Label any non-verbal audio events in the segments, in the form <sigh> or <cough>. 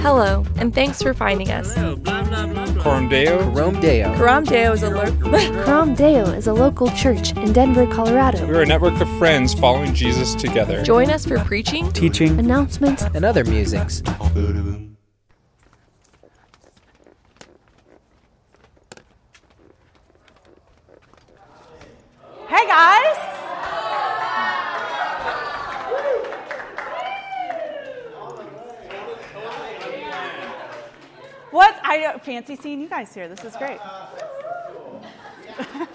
Hello, and thanks for finding us. Coram Deo. Rome Deo. Coram Deo is a lo- <laughs> Coram Deo is a local church in Denver, Colorado. We're a network of friends following Jesus together. Join us for preaching, Teaching Announcements and other musings. Hey guys! What? I uh, fancy seeing you guys here. This is great. <laughs>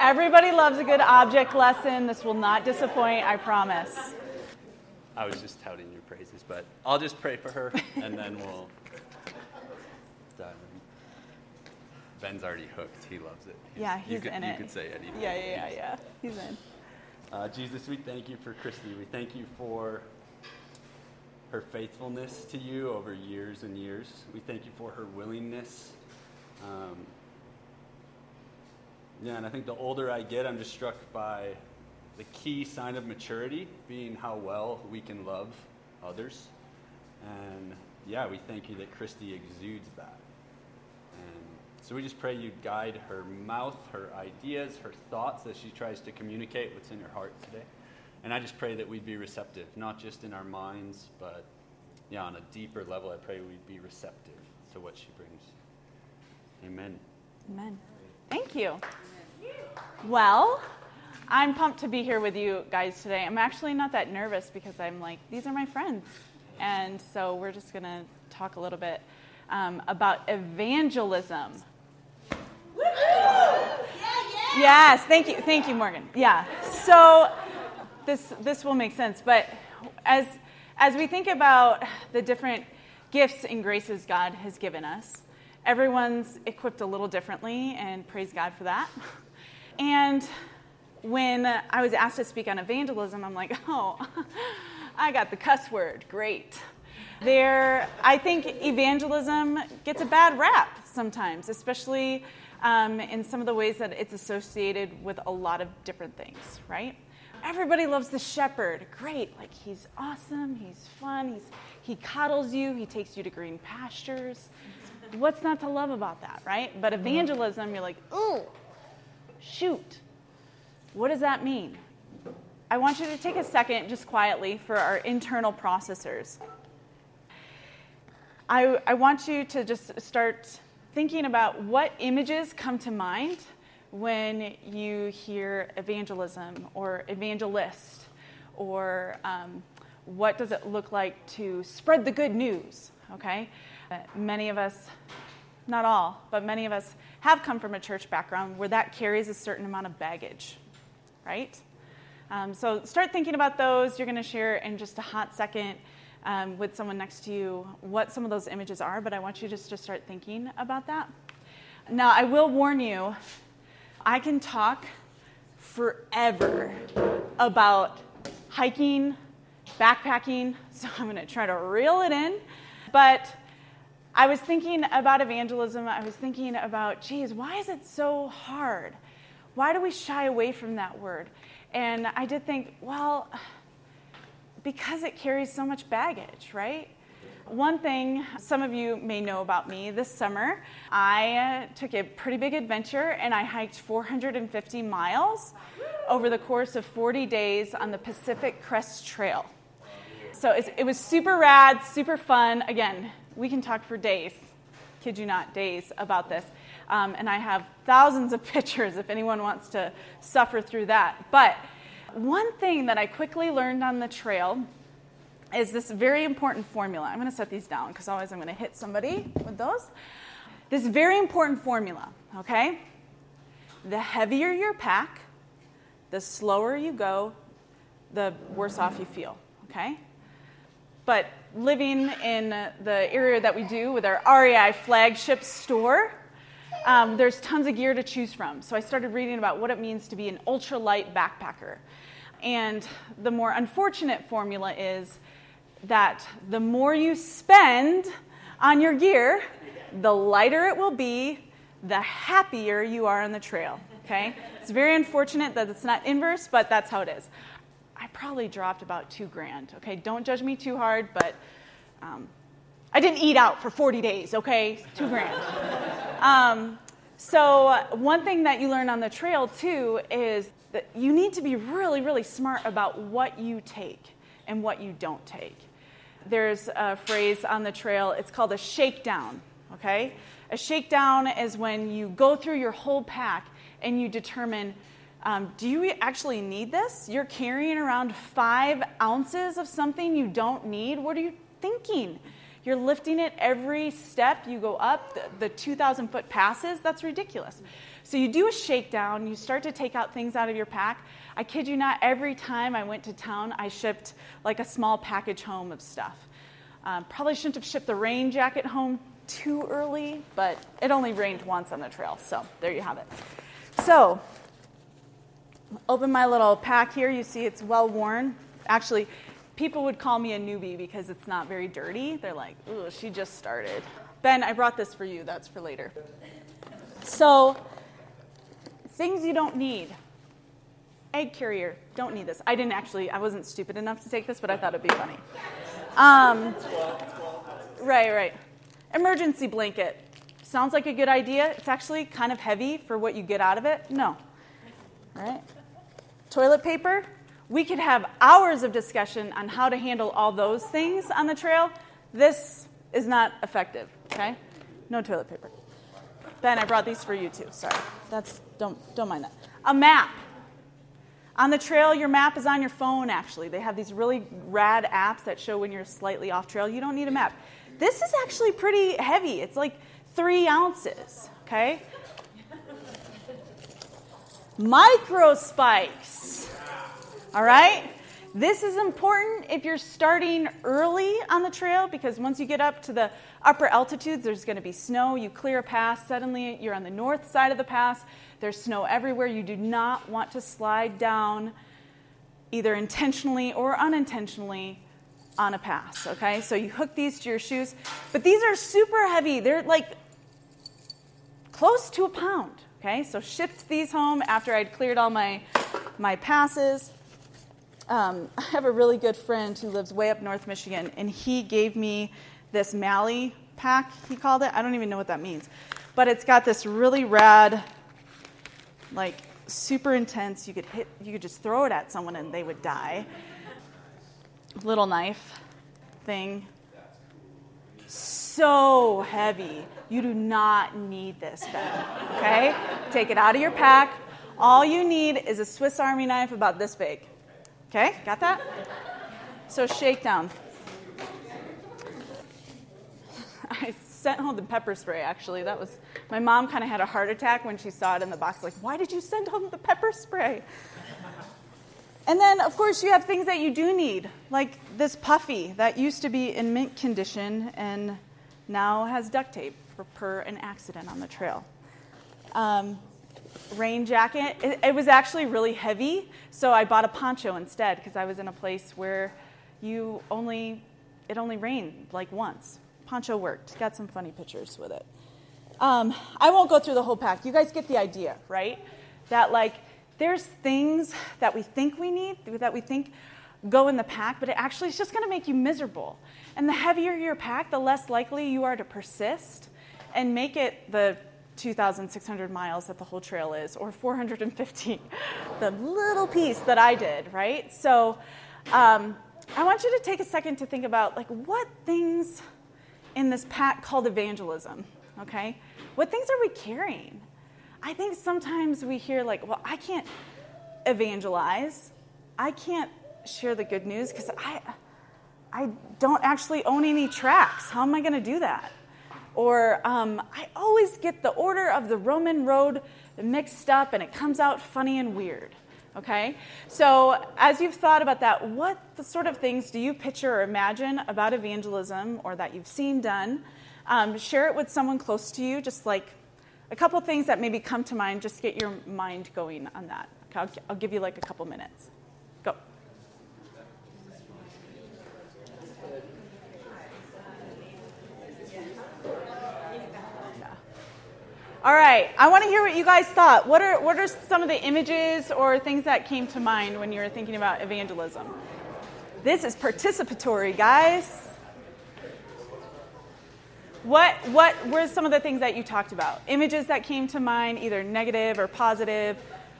Everybody loves a good object lesson. This will not disappoint, I promise. I was just touting your praises, but I'll just pray for her and then we'll <laughs> dive in. Ben's already hooked. He loves it. Yeah, you he's could, in you it. could say anything. Yeah, yeah, yeah, yeah. He's in. Uh, Jesus, we thank you for Christy. We thank you for her faithfulness to you over years and years. We thank you for her willingness. Um, yeah, and I think the older I get, I'm just struck by the key sign of maturity being how well we can love others. And yeah, we thank you that Christy exudes that. And so we just pray you guide her mouth, her ideas, her thoughts as she tries to communicate what's in her heart today. And I just pray that we'd be receptive, not just in our minds, but yeah, on a deeper level. I pray we'd be receptive to what she brings. Amen. Amen. Thank you. Well, I'm pumped to be here with you guys today. I'm actually not that nervous because I'm like, these are my friends. And so we're just going to talk a little bit um, about evangelism. Yes, thank you, thank you, Morgan. Yeah, so this this will make sense. But as as we think about the different gifts and graces God has given us, everyone's equipped a little differently, and praise God for that. And when I was asked to speak on evangelism, I'm like, oh, <laughs> I got the cuss word. Great. There, I think evangelism gets a bad rap sometimes, especially um, in some of the ways that it's associated with a lot of different things, right? Everybody loves the shepherd. Great. Like, he's awesome. He's fun. He's, he coddles you. He takes you to green pastures. What's not to love about that, right? But mm-hmm. evangelism, you're like, ooh, shoot. What does that mean? I want you to take a second, just quietly, for our internal processors. I, I want you to just start thinking about what images come to mind when you hear evangelism or evangelist, or um, what does it look like to spread the good news, okay? Uh, many of us, not all, but many of us have come from a church background where that carries a certain amount of baggage, right? Um, so start thinking about those. You're going to share in just a hot second um, with someone next to you what some of those images are, but I want you just to start thinking about that. Now, I will warn you, I can talk forever about hiking, backpacking, <laughs> so I'm going to try to reel it in. But I was thinking about evangelism. I was thinking about, geez, why is it so hard? Why do we shy away from that word? And I did think, well, because it carries so much baggage, right? One thing some of you may know about me this summer, I took a pretty big adventure and I hiked 450 miles over the course of 40 days on the Pacific Crest Trail. So it was super rad, super fun. Again, we can talk for days, kid you not, days about this. Um, and I have thousands of <laughs> pictures if anyone wants to suffer through that. But one thing that I quickly learned on the trail is this very important formula. I'm going to set these down because otherwise I'm going to hit somebody with those. This very important formula, okay? The heavier your pack, the slower you go, the worse off you feel, okay? But living in the area that we do with our REI flagship store, um, there's tons of gear to choose from. So I started reading about what it means to be an ultralight backpacker. And the more unfortunate formula is that the more you spend on your gear, the lighter it will be, the happier you are on the trail. Okay? It's very unfortunate that it's not inverse, but that's how it is. I probably dropped about two grand. Okay, don't judge me too hard, but um, I didn't eat out for 40 days, okay? Two grand. <laughs> Um, so, one thing that you learn on the trail too is that you need to be really, really smart about what you take and what you don't take. There's a phrase on the trail, it's called a shakedown, okay? A shakedown is when you go through your whole pack and you determine um, do you actually need this? You're carrying around five ounces of something you don't need. What are you thinking? You're lifting it every step you go up, the, the 2,000 foot passes. That's ridiculous. So you do a shakedown, you start to take out things out of your pack. I kid you not, every time I went to town, I shipped like a small package home of stuff. Um, probably shouldn't have shipped the rain jacket home too early, but it only rained once on the trail, so there you have it. So, open my little pack here. You see it's well worn. Actually, people would call me a newbie because it's not very dirty. They're like, ooh, she just started. Ben, I brought this for you. That's for later. So, things you don't need. Egg carrier, don't need this. I didn't actually, I wasn't stupid enough to take this, but I thought it'd be funny. Um, right, right. Emergency blanket. Sounds like a good idea. It's actually kind of heavy for what you get out of it. No. Right. Toilet paper. We could have hours of discussion on how to handle all those things on the trail. This is not effective, okay? No toilet paper. Ben, I brought these for you too. Sorry. That's don't don't mind that. A map. On the trail, your map is on your phone actually. They have these really rad apps that show when you're slightly off trail. You don't need a map. This is actually pretty heavy. It's like three ounces, okay? Micro spikes. All right? This is important if you're starting early on the trail because once you get up to the upper altitudes, there's going to be snow. You clear a pass, suddenly you're on the north side of the pass. There's snow everywhere. You do not want to slide down either intentionally or unintentionally on a pass, okay? So you hook these to your shoes, but these are super heavy. They're like close to a pound, okay? So shipped these home after I'd cleared all my, my passes. Um, <laughs> I have a really good friend who lives way up North Michigan, and he gave me this Mali pack, he called it. I don't even know what that means. But it's got this really rad, like super intense. You could hit, you could just throw it at someone and they would die. Little knife thing. So heavy. You do not need this, Ben. Okay? Take it out of your pack. All you need is a Swiss Army knife about this big. Okay? Got that? So shakedown. I sent home the pepper spray actually. That was my mom kind of had a heart attack when she saw it in the box like, "Why did you send home the pepper spray?" And then of course you have things that you do need, like this puffy that used to be in mint condition and now has duct tape for per an accident on the trail. Um, rain jacket. It, it, was actually really heavy, so I bought a poncho instead because I was in a place where you only it only rained like once. Poncho worked. Got some funny pictures with it. Um, I won't go through the whole pack. You guys get the idea, right? That like there's things that we think we need that we think go in the pack, but it actually is just going to make you miserable. And the heavier your pack, the less likely you are to persist and make it the 2,600 miles that the whole trail is, or 450, the little piece that I did, right? So um, I want you to take a second to think about like what things in this pack called evangelism, okay? What things are we carrying? I think sometimes we hear like, well, I can't evangelize. I can't share the good news because I, I don't actually own any tracts. How am I going to do that? Or um, I always get the order of the Roman road mixed up and it comes out funny and weird. Okay? So, as you've thought about that, what sort of things do you picture or imagine about evangelism or that you've seen done? Um, share it with someone close to you, just like a couple things that maybe come to mind, just get your mind going on that. Okay, I'll, I'll give you like a couple minutes. Go. All right, I want to hear what you guys thought. What are, what are some of the images or things that came to mind when you were thinking about evangelism? This is participatory, guys. What what were some of the things that you talked about? Images that came to mind, either negative or positive.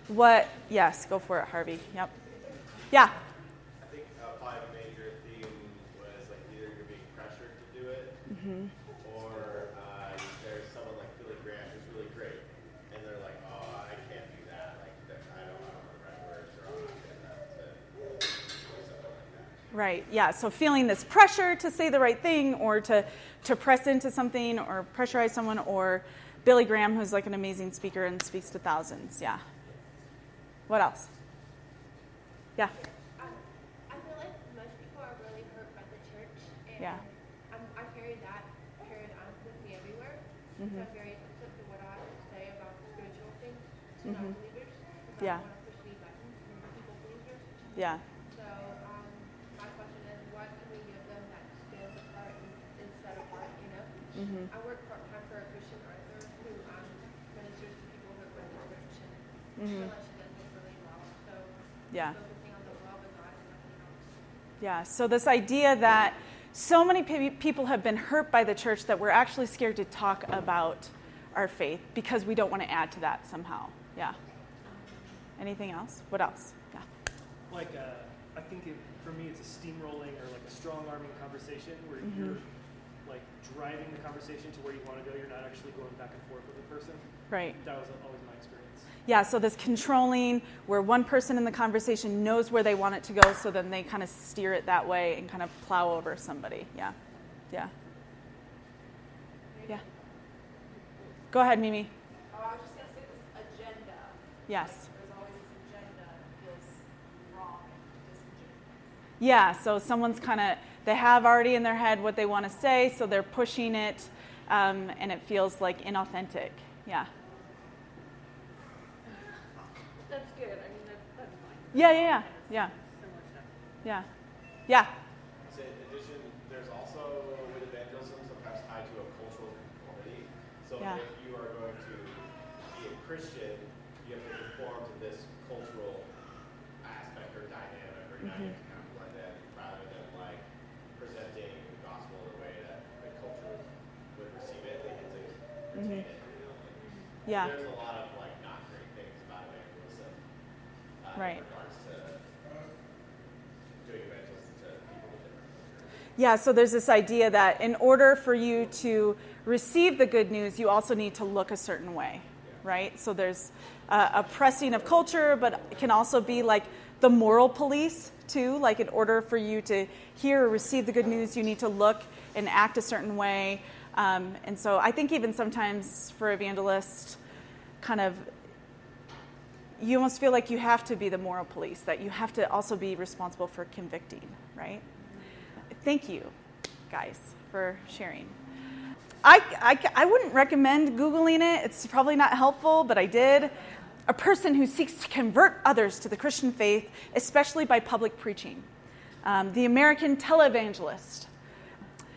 What? Yes, go for it, Harvey. Yep. Yeah. I think uh, probably a major theme was like either you're being pressured to do it, or uh, there's someone like Billy Graham who's really great, and they're like, oh, I can't do that. Like, that- I don't, I don't know the right words, or I'm not good enough to do something like that. Right. Yeah. So feeling this pressure to say the right thing, or to to press into something, or pressurize someone, or Billy Graham, who's like an amazing speaker and speaks to thousands. Yeah. What else? Yeah. Um, I feel like most people are really hurt by the church, and Yeah. I'm, I carry that carried with me everywhere. So I'm very sensitive to what I have to say about spiritual things to non-believers. Because Yeah don't want to push any buttons from people pleasers. Yeah. So um, my question is, what can we give them that stands apart and is set apart? You know, I work part time for a Christian author who um, ministers to people who are going to church, and I feel she does it really well. So Yeah. the love of God and nothing. Yeah, so this idea that so many pe- people have been hurt by the church that we're actually scared to talk about our faith because we don't want to add to that somehow. Yeah. Anything else? What else? Yeah. like uh, I think it, for me it's a steamrolling or like a strong arming conversation where you're like driving the conversation to where you want to go. You're not actually going back and forth with the person. Right. That was always my experience. Yeah, so this controlling where one person in the conversation knows where they want it to go, so then they kind of steer it that way and kind of plow over somebody. Yeah. Yeah. Yeah. Go ahead, Mimi. Oh, I was just gonna say this agenda. Yes. There's always this agenda that wrong and disingenuous. Yeah, so someone's kind of, they have already in their head what they want to say, so they're pushing it, um, and it feels like inauthentic. Yeah. That's good. I mean, that's, that's fine. Yeah, yeah, yeah. Yeah. Yeah. Yeah. So in addition, there's also with evangelism sometimes tied to a cultural conformity. So Yeah. if you are going to be a Christian, you have to conform to this cultural aspect or dynamic, or you're not going to kind of blend in rather than like presenting the gospel in a way that the culture would receive it. They get to retain it. You know? like, Yeah. There's a lot of like not great things about evangelism. Uh, Right. To doing evangelism to people with different cultures. Yeah, so there's this idea that in order for you to receive the good news, you also need to look a certain way, right? So there's uh, a pressing of culture, but it can also be like the moral police, too. Like, in order for you to hear or receive the good news, you need to look and act a certain way. Um, and so I think even sometimes for evangelists, kind of you almost feel like you have to be the moral police, that you have to also be responsible for convicting, right? Thank you, guys, for sharing. I, I, I wouldn't recommend Googling it. It's probably not helpful, but I did. A person who seeks to convert others to the Christian faith, especially by public preaching. Um, the American televangelist.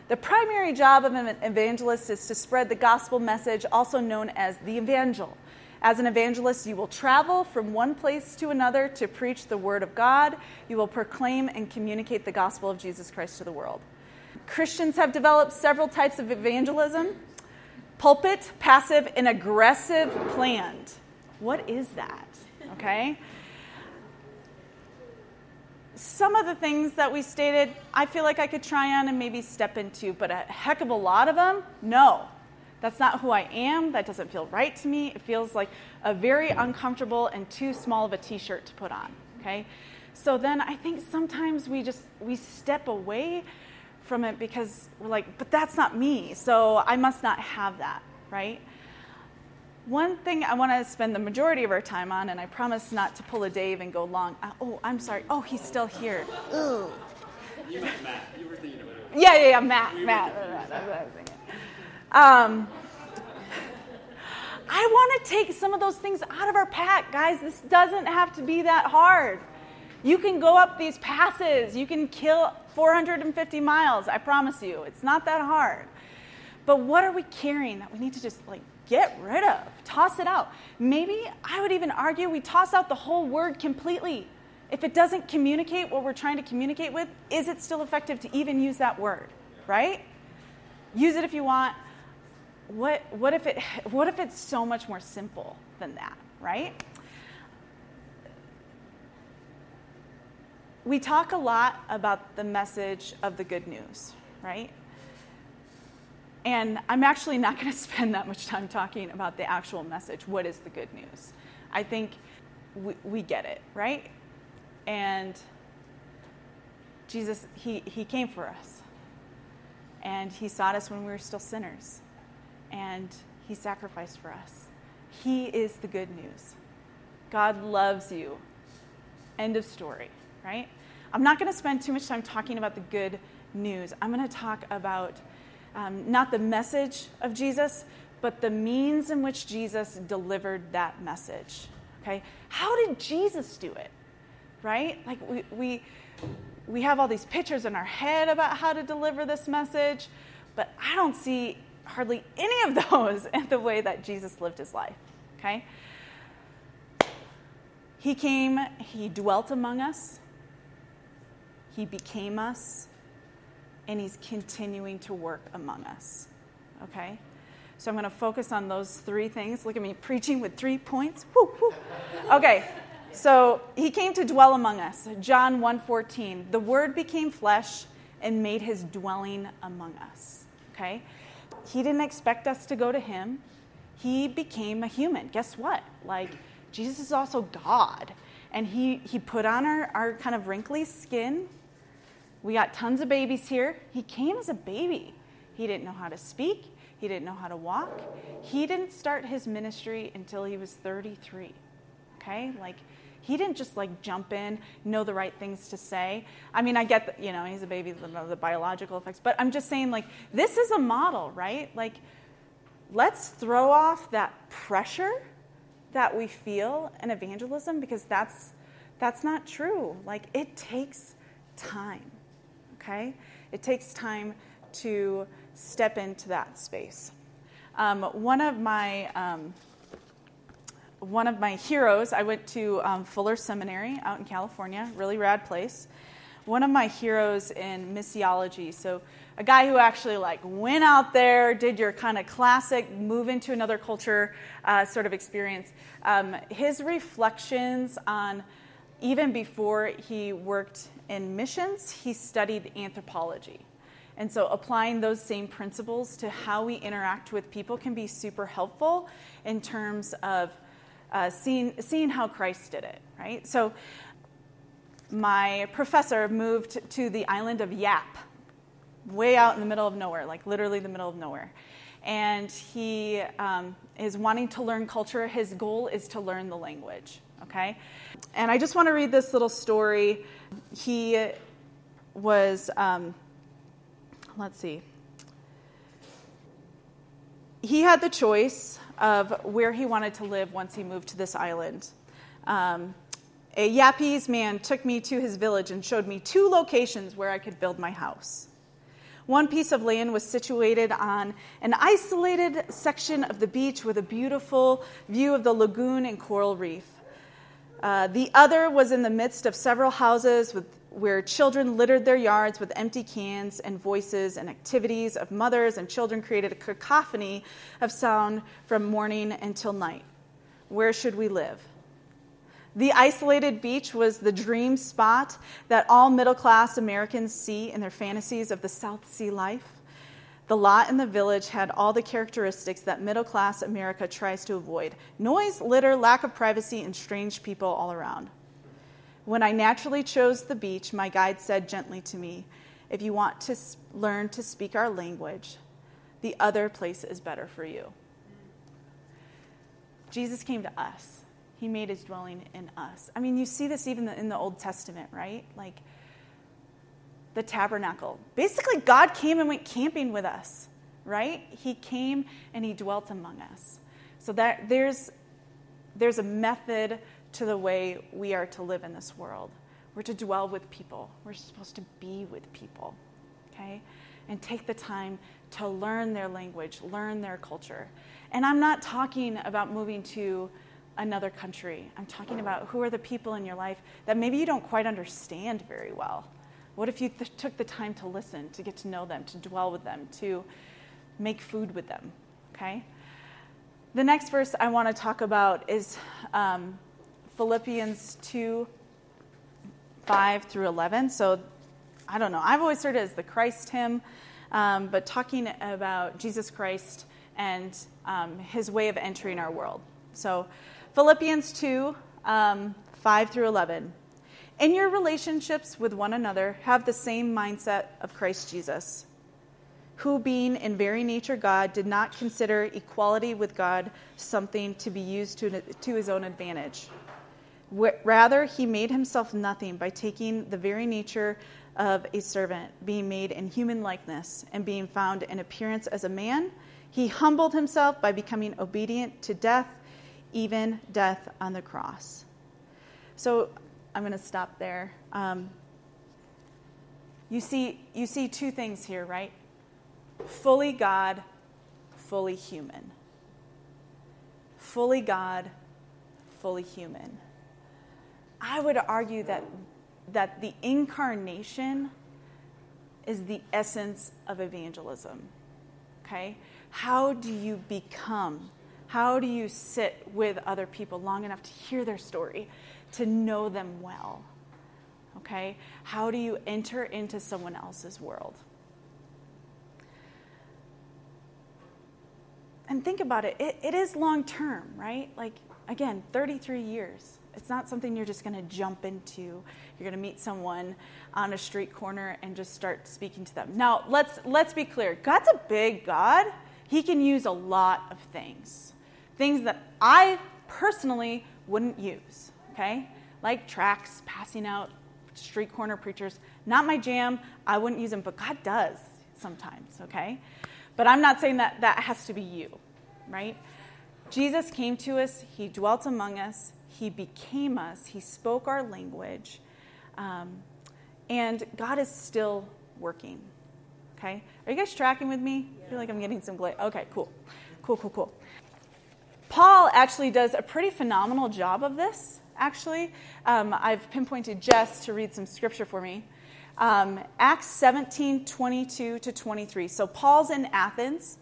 The primary job of an evangelist is to spread the gospel message, also known as the evangel. As an evangelist, you will travel from one place to another to preach the word of God. You will proclaim and communicate the gospel of Jesus Christ to the world. Christians have developed several types of evangelism pulpit, passive, and aggressive planned. What is that? Okay? Some of the things that we stated, I feel like I could try on and maybe step into, but a heck of a lot of them, no. That's not who I am. That doesn't feel right to me. It feels like a very uncomfortable and too small of a t-shirt to put on, okay? So then I think sometimes we just we step away from it because we're like, but that's not me. So I must not have that, right? One thing I want to spend the majority of our time on, and I promise not to pull a Dave and go long. Uh, oh, I'm sorry. Oh, he's still here. Ooh. You meant Matt. You were thinking about it. Yeah, yeah, yeah, Matt, Matt. That's what I was thinking. Um, I want to take some of those things out of our pack, guys. This doesn't have to be that hard. You can go up these passes. You can kill 450 miles. I promise you, it's not that hard. But what are we carrying that we need to just like get rid of? Toss it out. Maybe I would even argue we toss out the whole word completely. If it doesn't communicate what we're trying to communicate with, is it still effective to even use that word? Right? Use it if you want. What, what, if it, <laughs> what if it's so much more simple than that, right? We talk a lot about the message of the good news, right? And I'm actually not going <laughs> to spend that much time talking about the actual message. What is the good news? I think we, we get it, right? And Jesus, he, he came for us. And he sought us when we were still sinners. And he sacrificed for us. He is the good news. God loves you. End of story, right? I'm not going to spend too much time talking about the good news. I'm going to talk about um, not the message of Jesus, but the means in which Jesus delivered that message. Okay? How did Jesus do it? Right? Like we, we, we have all these pictures in our head about how to deliver this message, but I don't see hardly any of those in the way that Jesus lived his life. Okay? He came, he dwelt among us, he became us, and he's continuing to work among us. Okay? So I'm going to focus on those three things. Look at me preaching with three points. Woo, woo. Okay. So he came to dwell among us. John 1:14. The word became flesh and made his dwelling among us. Okay? He didn't expect us to go to him. He became a human. Guess what? Like Jesus is also God. And he, he put on our, our kind of wrinkly skin. We got tons of babies here. He came as a baby. He didn't know how to speak. He didn't know how to walk. He didn't start his ministry until he was 33. Okay? Like, he didn't just like jump in, know the right things to say. I mean, I get you know, he's a baby, the, the biological effects, but I'm just saying, like, this is a model, right? Like, let's throw off that pressure that we feel in evangelism because that's that's not true. Like, it takes time, okay? It takes time to step into that space. Um, one of my um, one of my heroes, I went to um, Fuller Seminary out in California, really rad place. One of my heroes in missiology, so a guy who actually like went out there, did your kind of classic move into another culture uh, sort of experience. Um, his reflections on even before he worked in missions, he studied anthropology. And so applying those same principles to how we interact with people can be super helpful in terms of uh, seeing, how Christ did it, right? So my professor moved to the island of Yap, way out in the middle of nowhere, like literally the middle of nowhere. And he um, is wanting to learn culture. His goal is to learn the language, okay? And I just want to read this little story. He was, um, let's see, he had the choice of where he wanted to live once he moved to this island. Um, a Yapese man took me to his village and showed me two locations where I could build my house. One piece of land was situated on an isolated section of the beach with a beautiful view of the lagoon and coral reef. Uh, the other was in the midst of several houses with where children littered their yards with empty cans and voices and activities of mothers and children created a cacophony of sound from morning until night. Where should we live? The isolated beach was the dream spot that all middle class Americans see in their fantasies of the South Sea life. The lot in the village had all the characteristics that middle class America tries to avoid noise, litter, lack of privacy, and strange people all around. When I naturally chose the beach, my guide said gently to me, If you want to learn to speak our language, the other place is better for you. Jesus came to us. He made his dwelling in us. I mean, you see this even in the Old Testament, right? Like the tabernacle. Basically, God came and went camping with us, right? He came and he dwelt among us. So that there's there's a method to the way we are to live in this world. We're to dwell with people. We're supposed to be with people, okay? And take the time to learn their language, learn their culture. And I'm not talking about moving to another country. I'm talking about who are the people in your life that maybe you don't quite understand very well. What if you th- took the time to listen, to get to know them, to dwell with them, to make food with them? Okay? The next verse I want to talk about is um, Philippians 2 5 through 11. So I don't know. I've always heard it as the Christ hymn, um, but talking about Jesus Christ and um, his way of entering our world. So Philippians 2 um, 5 through 11. In your relationships with one another, have the same mindset of Christ Jesus, who, being in very nature God, did not consider equality with God something to be used to, to his own advantage. Rather, he made himself nothing by taking the very nature of a servant, being made in human likeness, and being found in appearance as a man. He humbled himself by becoming obedient to death, even death on the cross. So I'm going to stop there. Um, you see, you see two things here, right? Fully God, fully human. Fully God, fully human. I would argue that, that the incarnation is the essence of evangelism. Okay? How do you become? How do you sit with other people long enough to hear their story, to know them well? Okay? How do you enter into someone else's world? And think about it, it, it is long term, right? Like, again, 33 years. It's not something you're just going to jump into. You're going to meet someone on a street corner and just start speaking to them. Now, let's let's be clear. God's a big God. He can use a lot of things. Things that I personally wouldn't use, okay? Like tracts, passing out street corner preachers. Not my jam. I wouldn't use them, but God does sometimes, okay? But I'm not saying that that has to be you, right? Jesus came to us, He dwelt among us, he became us, He spoke our language, um, and God is still working. Okay? Are you guys tracking with me? I feel like I'm getting some glare. Okay, cool. Cool, cool, cool. Paul actually does a pretty phenomenal job of this, actually. Um, I've pinpointed Jess to read some scripture for me. Um, Acts 17 22 to 23. So Paul's in Athens.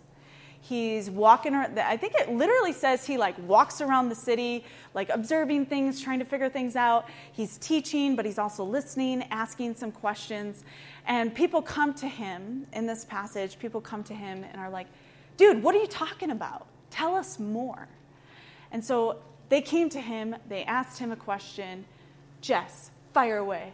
He's walking around. I think it literally says he like walks around the city, like observing things, trying to figure things out. He's teaching, but he's also listening, asking some questions. And people come to him in this passage, people come to him and are like, dude, what are you talking about? Tell us more. And so they came to him, they asked him a question. Jess, fire away.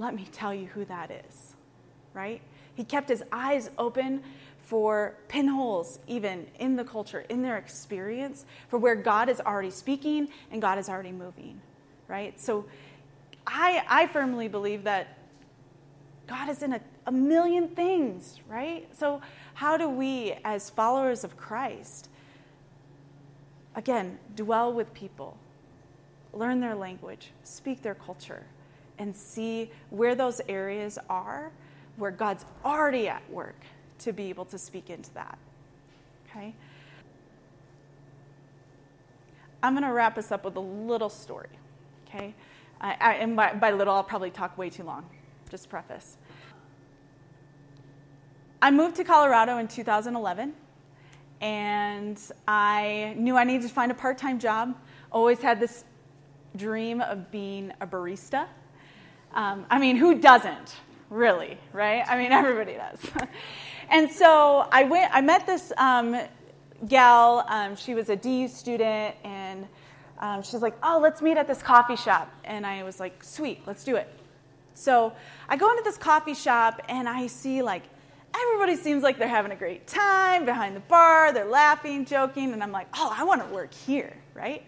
Let me tell you who that is." Right? He kept his eyes open for pinholes even in the culture, in their experience, for where God is already speaking and God is already moving. Right? So I I firmly believe that God is in a, a million things, right? So, how do we, as followers of Christ, again, dwell with people, learn their language, speak their culture, and see where those areas are where God's already at work to be able to speak into that? Okay? I'm going to wrap us up with a little story, okay? I, I, and by, by little, I'll probably talk way too long just preface. I moved to Colorado in 2011, and I knew I needed to find a part time job. Always had this dream of being a barista. Um, I mean, who doesn't, really, right? I mean, <laughs> everybody does. <laughs> and so I went, I met this um, gal. Um, she was a DU student, and um, she's like, oh, let's meet at this coffee shop. And I was like, sweet, let's do it. So I go into this coffee shop and I see like everybody seems like they're having a great time behind the bar, they're laughing, joking, and I'm like, oh, I want to work here, right?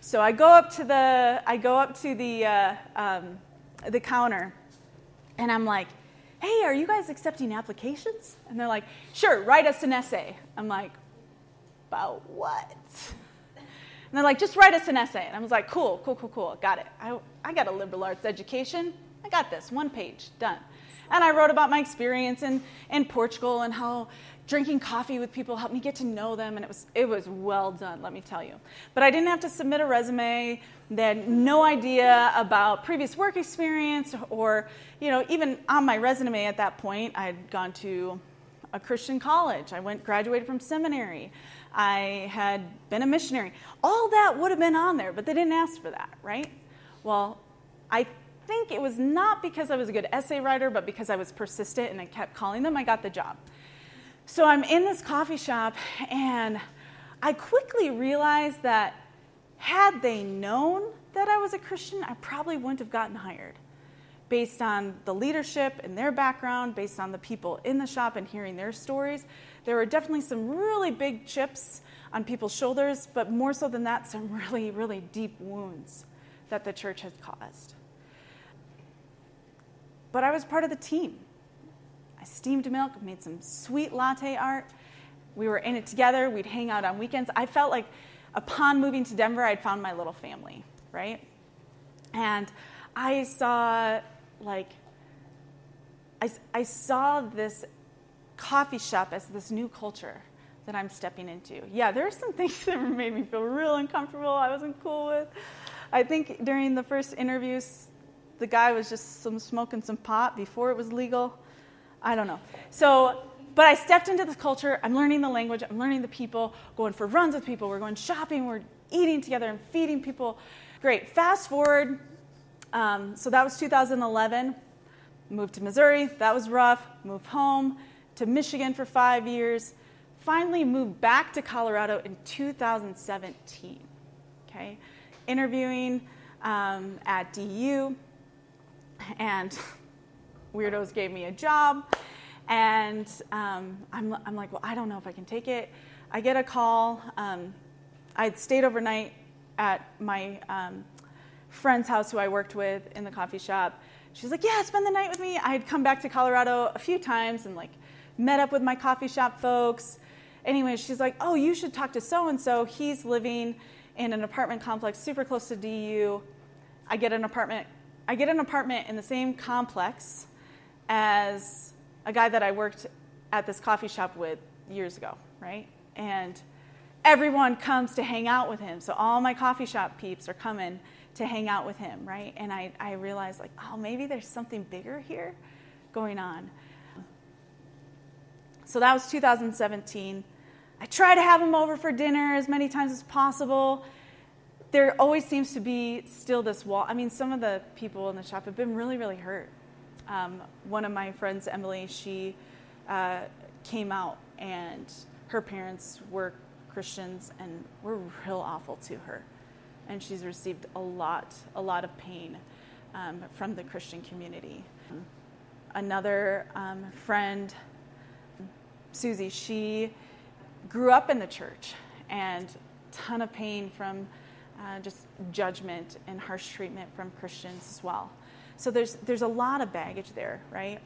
So I go up to the I go up to the uh, um, the counter, And I'm like, hey, are you guys accepting applications? And they're like, sure, write us an essay. I'm like, about what? And they're like, just write us an essay. And I was like, cool, cool, cool, cool, got it. I, I got a liberal arts education. I got this, one page, done. And I wrote about my experience in, in Portugal and how drinking coffee with people helped me get to know them, and it was, it was well done, let me tell you. But I didn't have to submit a resume. They had no idea about previous work experience, or, you know, even on my resume at that point, I had gone to a Christian college. I went, graduated from seminary. I had been a missionary. All that would have been on there, but they didn't ask for that, right? Well, I think it was not because I was a good essay writer, but because I was persistent and I kept calling them, I got the job. So I'm in this coffee shop, and I quickly realized that had they known that I was a Christian, I probably wouldn't have gotten hired. Based on the leadership and their background, based on the people in the shop and hearing their stories, there were definitely some really big chips on people's shoulders, but more so than that, some <laughs> really, really deep wounds that the church has caused. But I was part of the team. I steamed milk, made some sweet latte art. We were in it together. We'd hang out on weekends. I felt like upon moving to Denver, I'd found my little family, right? And I saw, like, I, I saw this coffee shop as this new culture that I'm stepping into. Yeah, there are some things <laughs> that made me feel real uncomfortable, I wasn't cool with. I think during the first interviews, the guy was just some smoking some pot before it was legal. I don't know. So, but I stepped into this culture. I'm learning the language. I'm learning the people. Going for runs with people. We're going shopping. We're eating together and feeding people. Great. Fast forward. Um, so that was 2011. Moved to Missouri. That was rough. Moved home to Michigan for five years. Finally moved back to Colorado in 2017. Okay, interviewing um, at DU, and weirdos gave me a job. And um, I'm, I'm like, well, I don't know if I can take it. I get a call. Um, I had stayed overnight at my um, friend's house who I worked with in the coffee shop. She's like, yeah, spend the night with me. I had come back to Colorado a few times and like met up with my coffee shop folks. Anyway, she's like, oh, you should talk to so and so. He's living in an apartment complex super close to DU. I get an apartment. I get an apartment in the same complex as a guy that I worked at this coffee shop with years ago, right? And everyone comes to hang out with him. So all my coffee shop peeps are coming to hang out with him, right? And I, I realized, like, oh, maybe there's something bigger here going on. So that was 2017. I try to have him over for dinner as many times as possible. There always seems to be still this wall. I mean, some of the people in the shop have been really, really hurt. Um, one of my friends, Emily, she uh, came out and her parents were Christians and were real awful to her. And she's received a lot, a lot of pain um, from the Christian community. Another um, friend, Susie, she grew up in the church and ton of pain from uh, just judgment and harsh treatment from Christians as well. So there's there's a lot of baggage there, right?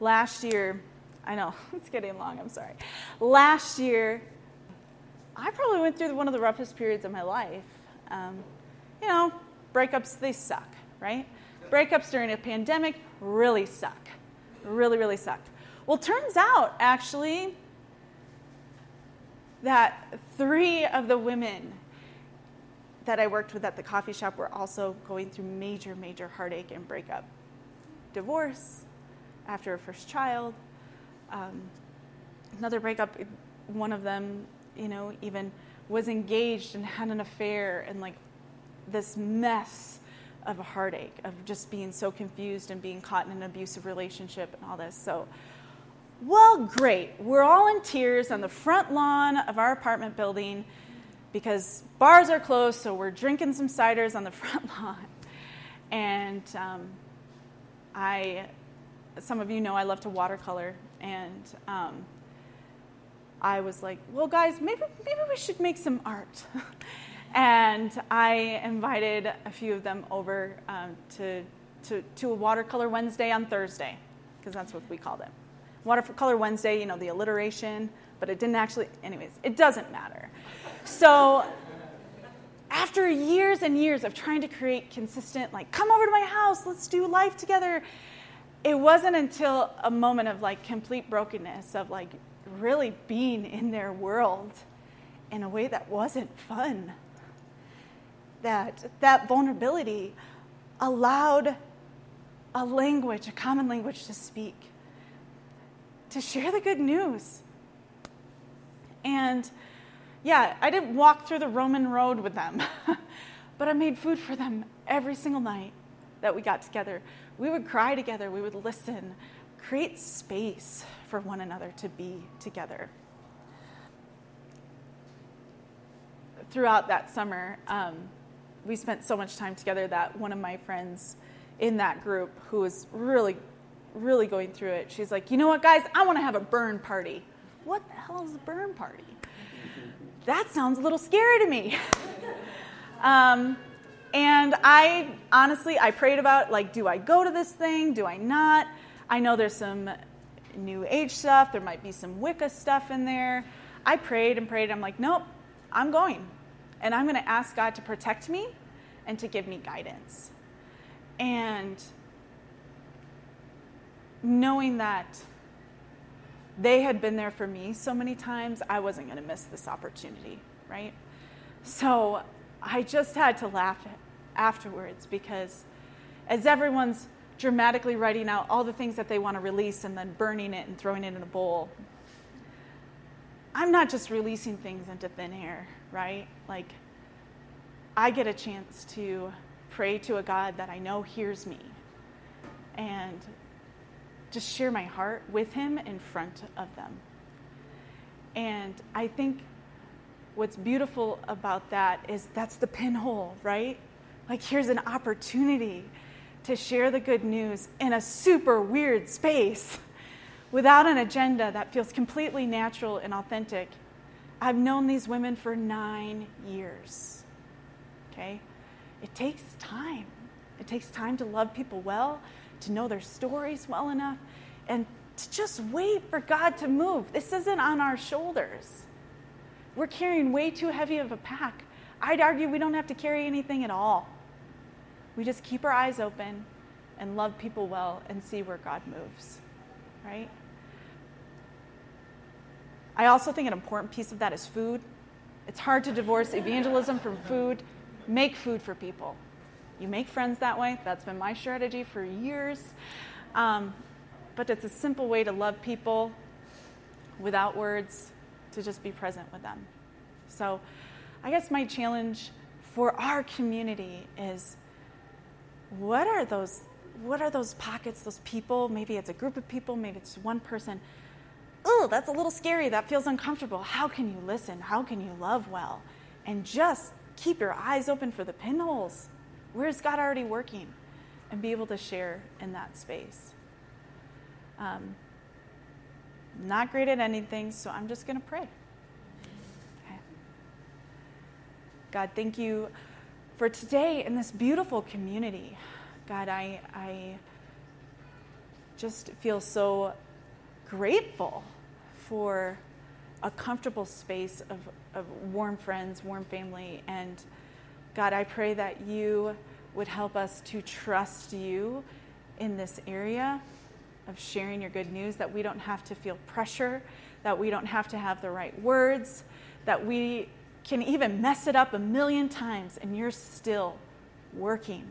Last year, I know <laughs> it's getting long. I'm sorry. Last year, I probably went through one of the roughest periods of my life. Um, you know, breakups they suck, right? Breakups during a pandemic really suck, really really suck. Well, turns out actually that three of the women that I worked with at the coffee shop were also going through major, major heartache and breakup. Divorce after a first child, um, another breakup. One of them, you know, even was engaged and had an affair and like this mess of a heartache of just being so confused and being caught in an abusive relationship and all this. So, well, great. We're all in tears on the front lawn of our apartment building because bars are closed, so we're drinking some ciders on the <laughs> front lawn. And um, I, some of you know I love to watercolor, and um, I was like, well, guys, maybe, maybe we should make some art. <laughs> and I invited a few of them over um, to, to, to a watercolor Wednesday on Thursday, because that's what we called it. Watercolor Wednesday, you know, the alliteration, but it didn't actually, anyways, it doesn't matter. So after years and years of trying to create consistent, like, come over to my house, let's do life together, it wasn't until a moment of like complete brokenness, of like really being in their world in a way that wasn't fun, that that vulnerability allowed a language, a common language to speak, to share the good news. And yeah, I didn't walk through the Roman road with them, <laughs> but I made food for them every single night that we got together. We would cry together, we would listen, create space for one another to be together. Throughout that summer, um, we spent so much time together that one of my friends in that group, who was really, really going through it, she's like, You know what, guys? I want to have a burn party. What the hell is a burn party? That sounds a little scary to me. um, and I honestly, I prayed about like, do I go to this thing? Do I not? I know there's some new age stuff. There might be some Wicca stuff in there. I prayed and prayed. I'm like, nope, I'm going. And I'm going to ask God to protect me and to give me guidance. And knowing that they had been there for me so many times, I wasn't going to miss this opportunity, right? So I just had to laugh afterwards because as everyone's dramatically writing out all the things that they want to release and then burning it and throwing it in a bowl, I'm not just releasing things into thin air, right? Like, I get a chance to pray to a God that I know hears me and just share my heart with Him in front of them. And I think what's beautiful about that is that's the pinhole, right? Like, here's an opportunity to share the good news in a super weird space <laughs> without an agenda that feels completely natural and authentic. I've known these women for nine years. Okay? It takes time. It takes time to love people well, to know their stories well enough, and to just wait for God to move. This isn't on our shoulders. We're carrying way too heavy of a pack. I'd argue we don't have to carry anything at all. We just keep our eyes open and love people well and see where God moves, right? I also think an important piece of that is food. It's hard to divorce evangelism from food. Make food for people. You make friends that way. That's been my strategy for years. Um, but it's a simple way to love people without words, to just be present with them. So I guess my challenge for our community is what are those what are those pockets, those people? Maybe it's a group of people, maybe it's one person. Oh, that's a little scary. That feels uncomfortable. How can you listen? How can you love well? And just keep your eyes open for the pinholes. Where's God already working? And be able to share in that space. Um, not great at anything, so I'm just going to pray. Okay. God, thank you for today in this beautiful community. God, I, I just feel so grateful for a comfortable space of, of warm friends, warm family. And God, I pray that you would help us to trust you in this area of sharing your good news, that we don't have to feel pressure, that we don't have to have the right words, that we can even mess it up a million times and you're still working.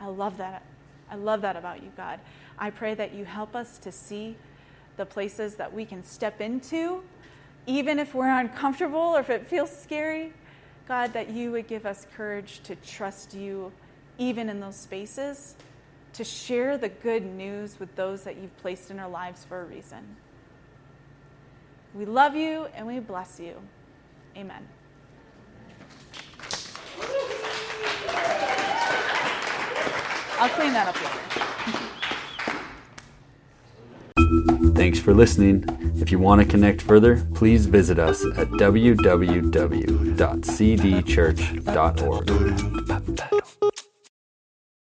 I love that. I love that about you, God. I pray that you help us to see the places that we can step into, even if we're uncomfortable or if it feels scary. God, that you would give us courage to trust you even in those spaces, to share the good news with those that you've placed in our lives for a reason. We love you and we bless you. Amen. I'll clean that up later. Thanks for listening. If you want to connect further, please visit us at www.cdchurch.org.